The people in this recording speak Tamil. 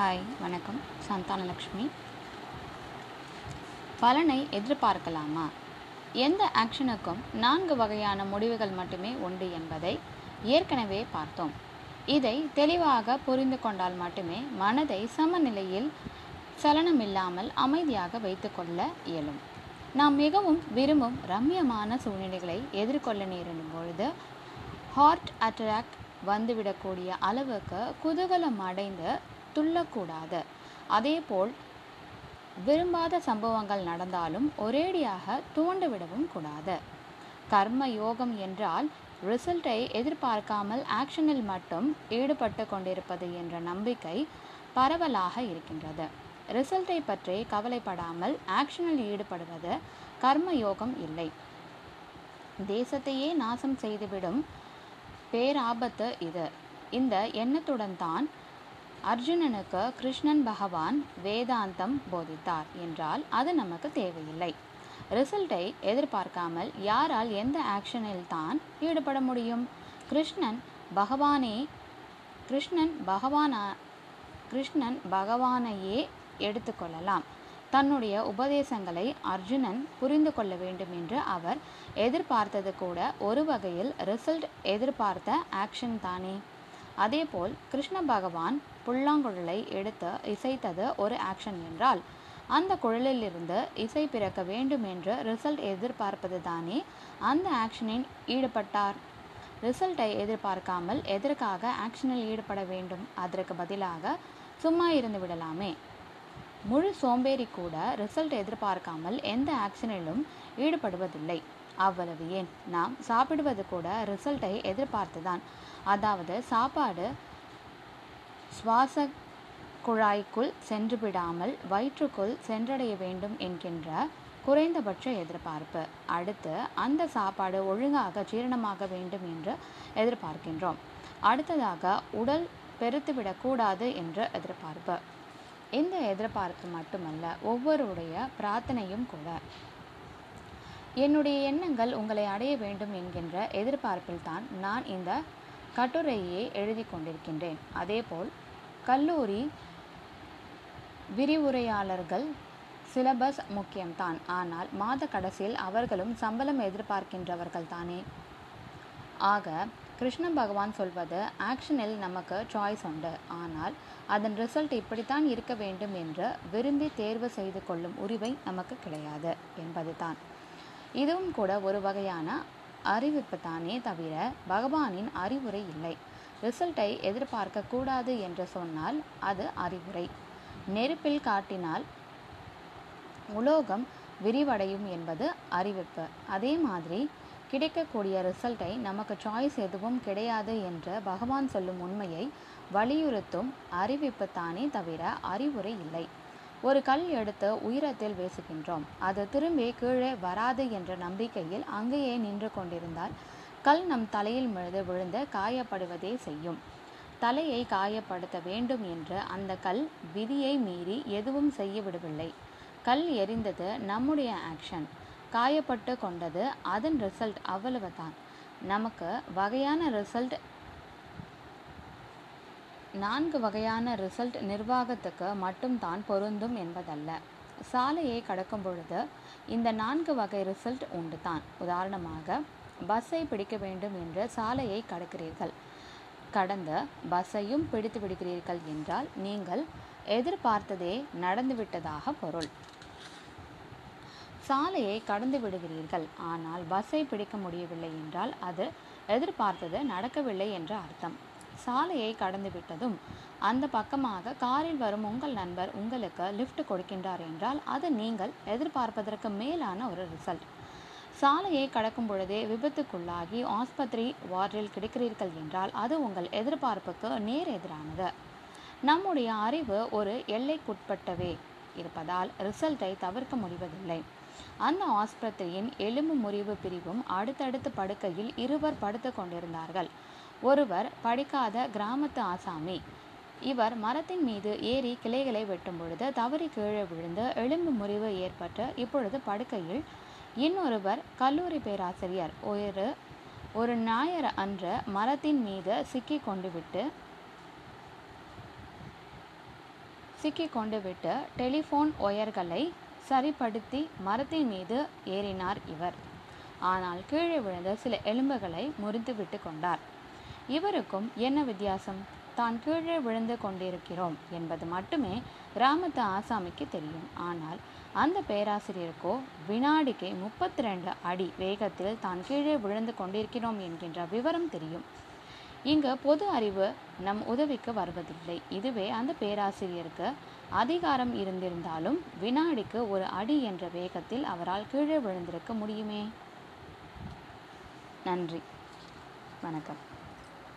ஹாய் வணக்கம். சந்தானலக்ஷ்மி பலனை எதிர்பார்க்கலாமா? எந்த ஆக்ஷனுக்கும் நான்கு வகையான முடிவுகள் மட்டுமே உண்டு என்பதை ஏற்கனவே பார்த்தோம். இதை தெளிவாக புரிந்து கொண்டால் மட்டுமே மனதை சமநிலையில் சலனமில்லாமல் அமைதியாக வைத்துக்கொள்ள இயலும். நாம் மிகவும் விரும்பும் ரம்யமான சூழ்நிலைகளை எதிர்கொள்ள நேரிடும் பொழுது ஹார்ட் அட்டாக் வந்துவிடக்கூடிய அளவுக்கு குதூகலம் அடைந்து துள்ளக்கூடாது அதேபோல் விரும்பாத சம்பவங்கள் நடந்தாலும் ஒரேடியாக தூண்டுவிடவும் கூடாது. கர்ம யோகம் என்றால் ரிசல்ட்டை எதிர்பார்க்காமல் ஆக்ஷனில் மட்டும் ஈடுபட்டு கொண்டிருப்பது என்ற நம்பிக்கை பரவலாக இருக்கின்றது. ரிசல்ட்டை பற்றி கவலைப்படாமல் ஆக்ஷனில் ஈடுபடுவது கர்ம யோகம் இல்லை. தேசத்தையே நாசம் செய்துவிடும் பேராபத்து இது. இந்த எண்ணத்துடன் தான் அர்ஜுனனுக்கு கிருஷ்ணன் பகவான் வேதாந்தம் போதித்தார் என்றால் அது நமக்கு தேவையில்லை. ரிசல்ட்டை எதிர்பார்க்காமல் யாரால் எந்த ஆக்ஷனில் தான் ஈடுபட முடியும்? கிருஷ்ணன் பகவானே கிருஷ்ணன் பகவானா கிருஷ்ணன் பகவானையே எடுத்துக்கொள்ளலாம் தன்னுடைய உபதேசங்களை அர்ஜுனன் புரிந்து கொள்ள வேண்டும் என்று அவர் எதிர்பார்த்தது கூட ஒரு வகையில் ரிசல்ட் எதிர்பார்த்த ஆக்ஷன் தானே. அதேபோல் கிருஷ்ண பகவான் புல்லாங்குழலை எடுத்து இசைத்தது ஒரு ஆக்ஷன் என்றால் அந்த குழலிலிருந்து இசை பிறக்க வேண்டும் என்று ரிசல்ட் எதிர்பார்ப்பது தானே அந்த ஆக்ஷனில் ஈடுபட்டார். ரிசல்ட்டை எதிர்பார்க்காமல் எதற்காக ஆக்ஷனில் ஈடுபட வேண்டும்? அதற்கு பதிலாக சும்மா இருந்து விடலாமே. முழு சோம்பேறி கூட ரிசல்ட் எதிர்பார்க்காமல் எந்த ஆக்ஷனிலும் ஈடுபடுவதில்லை. அவ்வளவு ஏன்? நாம் சாப்பிடுவது கூட ரிசல்ட்டை எதிர்பார்த்துதான். அதாவது சாப்பாடு சுவாச குழாய்க்குள் சென்று விடாமல் வயிற்றுக்குள் சென்றடைய வேண்டும் என்கின்ற குறைந்தபட்ச எதிர்பார்ப்பு. அடுத்து அந்த சாப்பாடு ஒழுங்காக ஜீரணமாக வேண்டும் என்று எதிர்பார்க்கின்றோம். அடுத்ததாக உடல் பெருத்துவிடக்கூடாது என்று எதிர்பார்ப்பு. இந்த எதிர்பார்ப்பு மட்டுமல்ல ஒவ்வொருடைய பிரார்த்தனையும் கூட. என்னுடைய எண்ணங்கள் உங்களை அடைய வேண்டும் என்கின்ற எதிர்பார்ப்பில்தான் நான் இந்த கட்டுரையை எழுதி கொண்டிருக்கின்றேன். அதேபோல் கல்லூரி விரிவுரையாளர்கள் சிலபஸ் முக்கியம்தான். ஆனால் மாத கடைசியில் அவர்களும் சம்பளம் எதிர்பார்க்கின்றவர்கள் தானே ஆக கிருஷ்ண பகவான் சொல்வது ஆக்ஷனில் நமக்கு சாய்ஸ் உண்டு. ஆனால் அதன் ரிசல்ட் இப்படித்தான் இருக்க வேண்டும் என்று விரும்பி தேர்வு செய்து கொள்ளும் உரிமை நமக்கு கிடையாது என்பது தான் இதுவும் கூட ஒரு வகையான அறிவிப்பு தானே தவிர பகவானின் அறிவுரை இல்லை. ரிசல்ட்டை எதிர்பார்க்க கூடாது என்று சொன்னால் அது அறிவுரை. நெருப்பில் காட்டினால் உலோகம் விரிவடையும் என்பது அறிவிப்பு. அதே மாதிரி கிடைக்கக்கூடிய ரிசல்ட்டை நமக்கு சாய்ஸ் எதுவும் கிடையாது என்று பகவான் சொல்லும் உண்மையை வலியுறுத்தும் அறிவிப்பு தானே தவிர அறிவுரை இல்லை. ஒரு கல் எடுத்து உயரத்தில் வீசுகின்றோம் அது திரும்பி கீழே வராது என்ற நம்பிக்கையில் அங்கேயே நின்று கொண்டிருந்தால் கல் நம் தலையில் விழுந்து விழுந்து காயப்படுவதே செய்யும். தலையை காயப்படுத்த வேண்டும் என்று அந்த கல் விதியை மீறி எதுவும் செய்ய விடவில்லை கல் எரிந்தது நம்முடைய ஆக்ஷன். காயப்பட்டு கொண்டது அதன் ரிசல்ட் அவ்வளவுதான். நமக்கு வகையான ரிசல்ட் நான்கு வகையான ரிசல்ட் நிர்வாகத்துக்கு மட்டும்தான் பொருந்தும் என்பதல்ல. சாலையை கடக்கும் பொழுது இந்த நான்கு வகை ரிசல்ட் உண்டு தான் உதாரணமாக பஸ்ஸை பிடிக்க வேண்டும் என்று சாலையை கடக்கிறீர்கள். கடந்த பஸ்ஸையும் பிடித்து விடுகிறீர்கள் என்றால் நீங்கள் எதிர்பார்த்ததே நடந்துவிட்டதாக பொருள். சாலையை கடந்து விடுகிறீர்கள். ஆனால் பஸ்ஸை பிடிக்க முடியவில்லை என்றால் அது எதிர்பார்த்தது நடக்கவில்லை என்ற அர்த்தம். சாலையை கடந்து விட்டதும் அந்த பக்கமாக காரில் வரும் உங்கள் நண்பர் உங்களுக்கு லிஃப்ட் கொடுக்கின்றார் என்றால் அது நீங்கள் எதிர்பார்ப்பதற்கு மேலான ஒரு ரிசல்ட் சாலையை கடக்கும் பொழுதே விபத்துக்குள்ளாகி ஆஸ்பத்திரி வார்டில் கிடைக்கிறீர்கள் என்றால் அது உங்கள் எதிர்பார்ப்புக்கு நேர் எதிரானது. நம்முடைய அறிவு ஒரு எல்லைக்குட்பட்டவே இருப்பதால் ரிசல்ட்டை தவிர்க்க முடிவதில்லை. அந்த ஆஸ்பத்திரியின் எலும்பு முறிவு பிரிவும் அடுத்தடுத்து படுக்கையில் இருவர் படுத்து கொண்டிருந்தார்கள். ஒருவர் படிக்காத கிராமத்து ஆசாமி. இவர் மரத்தின் மீது ஏறி கிளைகளை வெட்டும் பொழுது தவறி கீழே விழுந்து எலும்பு முறிவு ஏற்பட்டு இப்பொழுது படுக்கையில் இன்னொருவர் கல்லூரி பேராசிரியர் ஒரு ஒரு ஞாயிறு அன்று மரத்தின் மீது சிக்கி கொண்டு விட்டு சிக்கி கொண்டு விட்டு டெலிஃபோன் ஒயர்களை சரிப்படுத்தி மரத்தின் மீது ஏறினார் இவர். ஆனால் கீழே விழுந்த சில எலும்புகளை முறித்து விட்டு கொண்டார். இவருக்கும் என்ன வித்தியாசம்? தான் கீழே விழுந்து கொண்டிருக்கிறோம் என்பது மட்டுமே கிராமத்து ஆசாமிக்கு தெரியும். ஆனால் அந்த பேராசிரியருக்கோ வினாடிக்கு முப்பத்தி ரெண்டு அடி வேகத்தில் தான் கீழே விழுந்து கொண்டிருக்கிறோம் என்கின்ற விவரம் தெரியும். இங்கு பொது அறிவு நம் உதவிக்கு வருவதில்லை. இதுவே அந்த பேராசிரியருக்கு அதிகாரம் இருந்திருந்தாலும் வினாடிக்கு ஒரு அடி என்ற வேகத்தில் அவரால் கீழே விழுந்திருக்க முடியுமே? நன்றி. வணக்கம்.